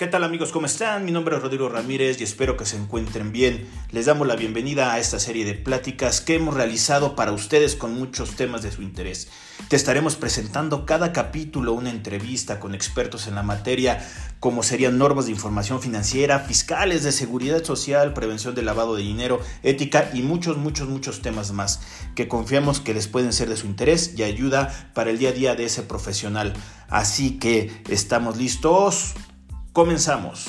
¿Qué tal amigos? ¿Cómo están? Mi nombre es Rodrigo Ramírez y espero que se encuentren bien. Les damos la bienvenida a esta serie de pláticas que hemos realizado para ustedes con muchos temas de su interés. Te estaremos presentando cada capítulo una entrevista con expertos en la materia, como serían normas de información financiera, fiscales, de seguridad social, prevención del lavado de dinero, ética y muchos, muchos, muchos temas más que confiamos que les pueden ser de su interés y ayuda para el día a día de ese profesional. Así que estamos listos. Comenzamos.